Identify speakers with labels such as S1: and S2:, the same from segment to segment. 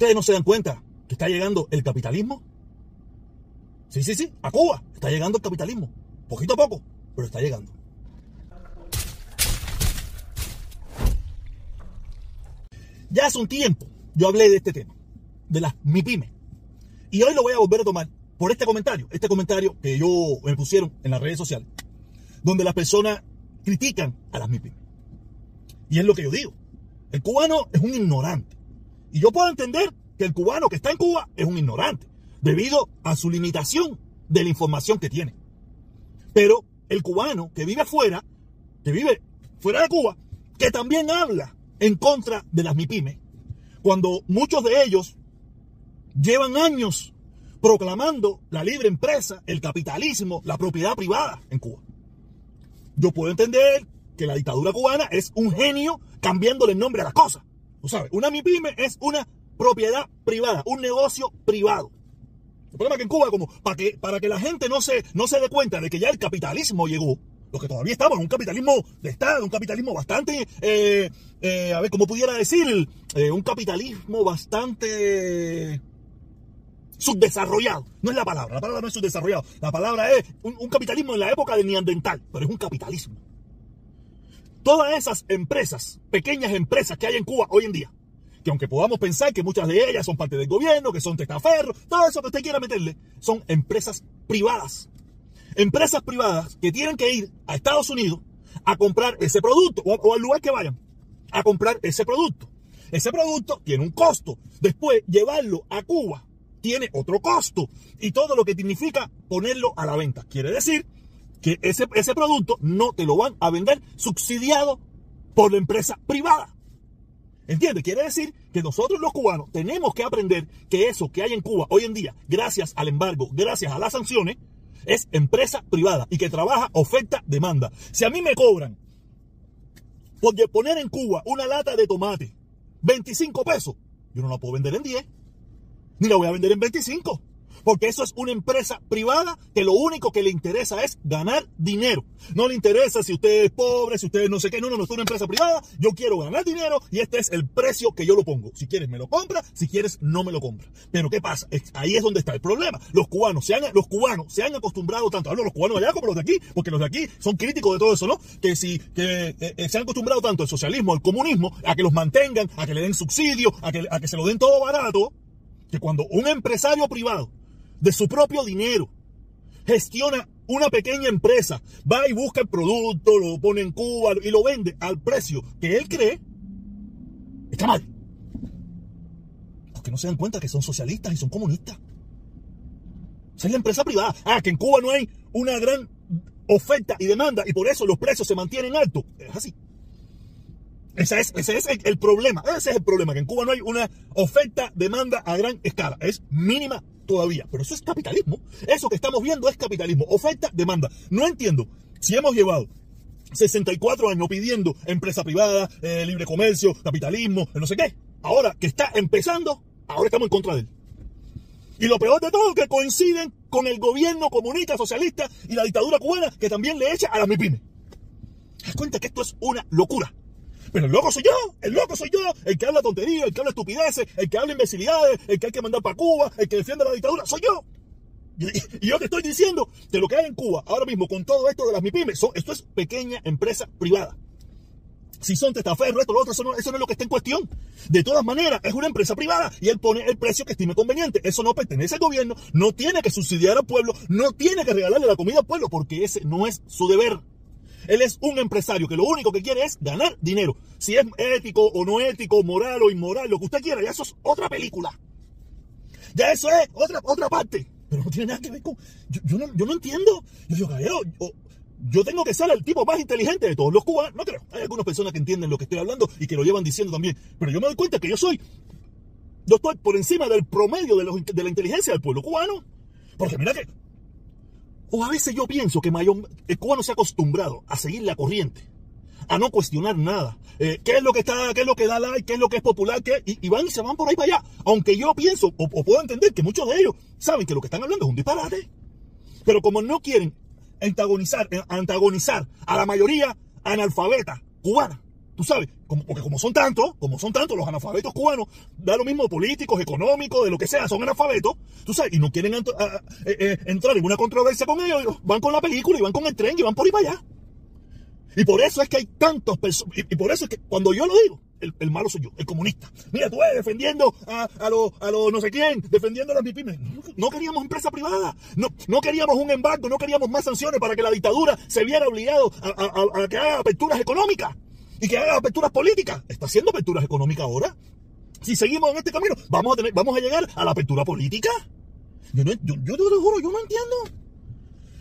S1: ¿Ustedes no se dan cuenta que está llegando el capitalismo? Sí, sí, sí, a Cuba está llegando el capitalismo. Poquito a poco, pero está llegando. Ya hace un tiempo yo hablé de este tema, de las MIPIMES. Y hoy lo voy a volver a tomar por este comentario, este comentario que yo me pusieron en las redes sociales, donde las personas critican a las MIPIMES. Y es lo que yo digo. El cubano es un ignorante. Y yo puedo entender que el cubano que está en Cuba es un ignorante, debido a su limitación de la información que tiene. Pero el cubano que vive afuera, que vive fuera de Cuba, que también habla en contra de las MIPIMES, cuando muchos de ellos llevan años proclamando la libre empresa, el capitalismo, la propiedad privada en Cuba. Yo puedo entender que la dictadura cubana es un genio cambiándole el nombre a las cosas. Tú sabes, una MIPYME es una propiedad privada, un negocio privado. El problema es que en Cuba, como para que, para que la gente no se, no se dé cuenta de que ya el capitalismo llegó, lo que todavía estamos en un capitalismo de Estado, un capitalismo bastante, eh, eh, a ver, ¿cómo pudiera decir? Eh, un capitalismo bastante subdesarrollado. No es la palabra, la palabra no es subdesarrollado. La palabra es un, un capitalismo en la época del Neandertal, pero es un capitalismo. Todas esas empresas, pequeñas empresas que hay en Cuba hoy en día, que aunque podamos pensar que muchas de ellas son parte del gobierno, que son testaferros, todo eso que usted quiera meterle, son empresas privadas. Empresas privadas que tienen que ir a Estados Unidos a comprar ese producto o, al lugar que vayan a comprar ese producto. Ese producto tiene un costo. Después llevarlo a Cuba tiene otro costo. Y todo lo que significa ponerlo a la venta. Quiere decir que ese, ese producto no te lo van a vender subsidiado por la empresa privada. ¿Entiendes? Quiere decir que nosotros los cubanos tenemos que aprender que eso que hay en Cuba hoy en día, gracias al embargo, gracias a las sanciones, es empresa privada y que trabaja oferta-demanda. Si a mí me cobran por poner en Cuba una lata de tomate 25 pesos, yo no la puedo vender en 10, ni la voy a vender en 25. Porque eso es una empresa privada que lo único que le interesa es ganar dinero. No le interesa si usted es pobre, si usted no sé qué. No, no, no es una empresa privada. Yo quiero ganar dinero y este es el precio que yo lo pongo. Si quieres me lo compra, si quieres no me lo compra. Pero ¿qué pasa? Ahí es donde está el problema. Los cubanos se han, los cubanos se han acostumbrado tanto, hablo los cubanos allá como los de aquí, porque los de aquí son críticos de todo eso, ¿no? Que si que, eh, se han acostumbrado tanto al socialismo, al comunismo, a que los mantengan, a que le den subsidio, a que, a que se lo den todo barato, que cuando un empresario privado de su propio dinero. Gestiona una pequeña empresa, va y busca el producto, lo pone en Cuba y lo vende al precio que él cree, está mal. Porque no se dan cuenta que son socialistas y son comunistas. Esa es la empresa privada. Ah, que en Cuba no hay una gran oferta y demanda y por eso los precios se mantienen altos. Es así. Ese es, el, el, problema. Ese es el problema, que en Cuba no hay una oferta, demanda a gran escala. Es mínima todavía. Pero eso es capitalismo. Eso que estamos viendo es capitalismo. Oferta, demanda. No entiendo si hemos llevado 64 años pidiendo empresa privada, eh, libre comercio, capitalismo, no sé qué. Ahora que está empezando, ahora estamos en contra de él. Y lo peor de todo es que coinciden con el gobierno comunista, socialista y la dictadura cubana que también le echa a las MIPIMES. ¿Te das cuenta que esto es una locura? Pero el loco soy yo, el loco soy yo, el que habla tonterías, el que habla estupideces, el que habla imbecilidades, el que hay que mandar para Cuba, el que defiende la dictadura, soy yo. Y, yo te estoy diciendo que lo que hay en Cuba ahora mismo con todo esto de las MIPIMES, esto es pequeña empresa privada. Si son testaferros, esto, lo otro, eso no, eso no es lo que está en cuestión. De todas maneras, es una empresa privada y él pone el precio que estime conveniente. Eso no pertenece al gobierno, no tiene que subsidiar al pueblo, no tiene que regalarle la comida al pueblo porque ese no es su deber. Él es un empresario que lo único que quiere es ganar dinero. Si es ético o no ético, moral o inmoral, lo que usted quiera, ya eso es otra película. Ya eso es otra, otra parte. Pero no tiene nada que ver con... Yo, no, entiendo. Yo digo, yo, tengo que ser el tipo más inteligente de todos los cubanos. No creo. Hay algunas personas que entienden lo que estoy hablando y que lo llevan diciendo también. Pero yo me doy cuenta que yo soy... Yo estoy por encima del promedio de, de la inteligencia del pueblo cubano. Porque mira que o a veces yo pienso que mayor, el cubano se ha acostumbrado a seguir la corriente, a no cuestionar nada. Eh, ¿Qué es lo que está, qué es lo que da like, qué es lo que es popular? Y, van y se van por ahí para allá. Aunque yo pienso, o, puedo entender que muchos de ellos saben que lo que están hablando es un disparate. Pero como no quieren antagonizar, eh, antagonizar a la mayoría analfabeta cubana, tú sabes, porque como son tantos, como son tantos los analfabetos cubanos, da lo mismo políticos, económicos, de lo que sea, son analfabetos, tú sabes, y no quieren eh, eh, entrar en una controversia con ellos, van con la película y van con el tren y van por ahí para allá. Y por eso es que hay tantos personas, y, por eso es que cuando yo lo digo, el, malo soy yo, el comunista. Mira, tú eres defendiendo a, a los a lo no sé quién, defendiendo a las MIPIMES. No, queríamos empresa privada, no, no queríamos un embargo, no queríamos más sanciones para que la dictadura se viera obligado a, a que haga aperturas económicas y que haga aperturas políticas. Está haciendo aperturas económicas ahora. Si seguimos en este camino, vamos a tener, vamos a llegar a la apertura política. Yo, no, yo, yo te lo juro, yo no entiendo.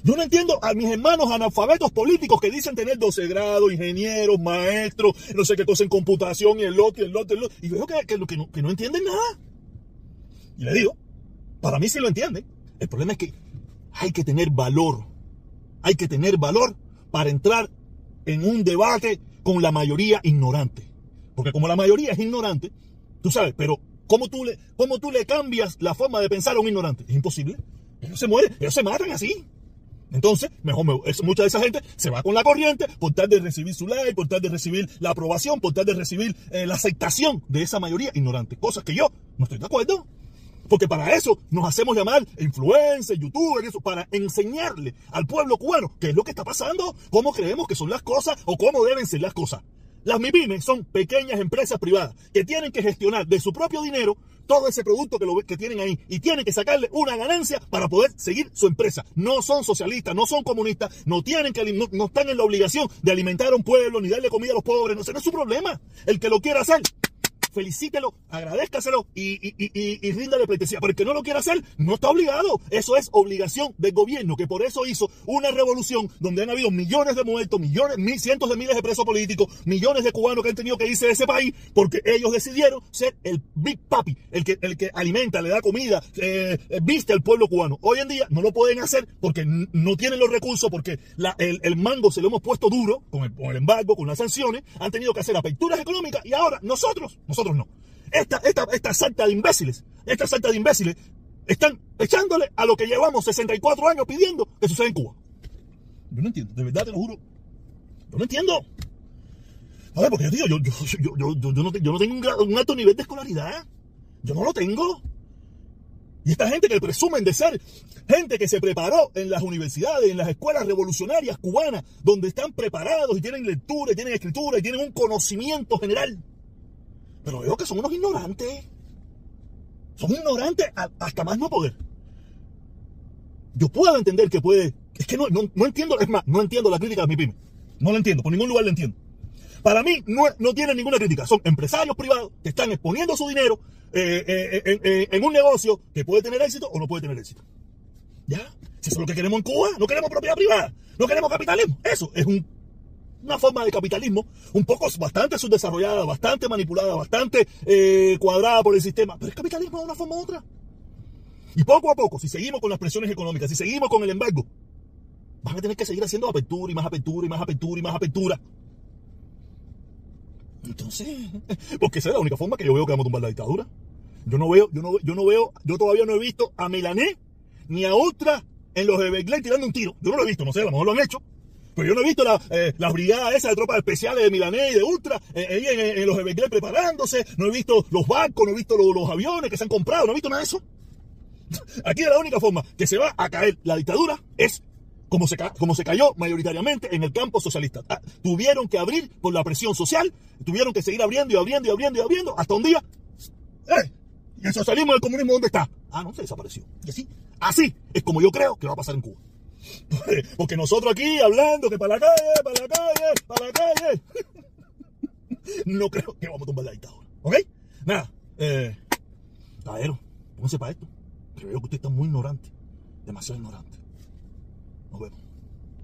S1: Yo no entiendo a mis hermanos analfabetos políticos que dicen tener 12 grados, ingenieros, maestros, no sé qué cosa en computación y el otro y el otro y el otro. Y veo que, que, no, que no entienden nada. Y le digo, para mí sí lo entienden. El problema es que hay que tener valor. Hay que tener valor para entrar en un debate con la mayoría ignorante. Porque como la mayoría es ignorante, tú sabes, pero ¿cómo tú le, cómo tú le cambias la forma de pensar a un ignorante? Es imposible. Ellos se mueren, ellos se matan así. Entonces, mejor mucha de esa gente se va con la corriente por tal de recibir su like, por tal de recibir la aprobación, por tal de recibir eh, la aceptación de esa mayoría ignorante. Cosas que yo no estoy de acuerdo. Porque para eso nos hacemos llamar influencers, youtubers, eso, para enseñarle al pueblo cubano qué es lo que está pasando, cómo creemos que son las cosas o cómo deben ser las cosas. Las MIPIMES son pequeñas empresas privadas que tienen que gestionar de su propio dinero todo ese producto que, tienen ahí y tienen que sacarle una ganancia para poder seguir su empresa. No son socialistas, no son comunistas, no tienen que no, no están en la obligación de alimentar a un pueblo ni darle comida a los pobres, no, ese no es su problema. El que lo quiera hacer, felicítelo, agradezcaselo y, y, y, y ríndale pleitesía. Pero el que no lo quiera hacer, no está obligado. Eso es obligación del gobierno, que por eso hizo una revolución donde han habido millones de muertos, millones, mil, cientos de miles de presos políticos, millones de cubanos que han tenido que irse de ese país, porque ellos decidieron ser el Big Papi, el que, el que alimenta, le da comida, eh, viste al pueblo cubano. Hoy en día no lo pueden hacer porque no tienen los recursos, porque el, mango se lo hemos puesto duro con el, con el embargo, con las sanciones, han tenido que hacer aperturas económicas y ahora nosotros, nosotros no. Esta, esta, esta salta de imbéciles, esta salta de imbéciles, están echándole a lo que llevamos 64 años pidiendo que suceda en Cuba. Yo no entiendo, de verdad te lo juro. Yo no entiendo. A ver, porque yo yo, yo, yo, yo, no, yo no, tengo un, alto nivel de escolaridad. Yo no lo tengo. Y esta gente que presumen de ser gente que se preparó en las universidades, en las escuelas revolucionarias cubanas, donde están preparados y tienen lectura, y tienen escritura, y tienen un conocimiento general. Pero veo que son unos ignorantes. Son ignorantes hasta más no poder. Yo puedo entender que puede. Es que no, no, entiendo, es más, no entiendo la crítica de mi pyme. No la entiendo, por ningún lugar la entiendo. Para mí no, no tienen ninguna crítica. Son empresarios privados que están exponiendo su dinero eh, eh, eh, en un negocio que puede tener éxito o no puede tener éxito. ¿Ya? Si eso es lo que queremos en Cuba, no queremos propiedad privada, no queremos capitalismo. Eso es un una forma de capitalismo un poco bastante subdesarrollada, bastante manipulada, bastante eh, cuadrada por el sistema, pero es capitalismo de una forma u otra. Y poco a poco, si seguimos con las presiones económicas, si seguimos con el embargo, van a tener que seguir haciendo apertura y más apertura y más apertura y más apertura. Entonces, porque esa es la única forma que yo veo que vamos a tumbar la dictadura. Yo no veo, yo no, yo no veo, yo todavía no he visto a Melané ni a Ultra en los Everglades tirando un tiro. Yo no lo he visto, no sé, a lo mejor lo han hecho. Pero yo no he visto la, eh, las brigadas esas de tropas especiales de Milané y de Ultra eh, en, los Everglades preparándose. No he visto los barcos, no he visto los, aviones que se han comprado, no he visto nada de eso. Aquí la única forma que se va a caer la dictadura es como se, como se cayó mayoritariamente en el campo socialista. Ah, tuvieron que abrir por la presión social, tuvieron que seguir abriendo y abriendo y abriendo y abriendo hasta un día. ¡Eh! ¿Y el socialismo del comunismo dónde está? Ah, no, se desapareció. Y así, así es como yo creo que va a pasar en Cuba. Porque nosotros aquí hablando que para la calle, para la calle, para la calle. No creo que vamos a tumbar la dictadura. ¿Ok? Nada. Eh, caballero, pónganse para esto. Creo que usted está muy ignorante. Demasiado ignorante. Nos vemos.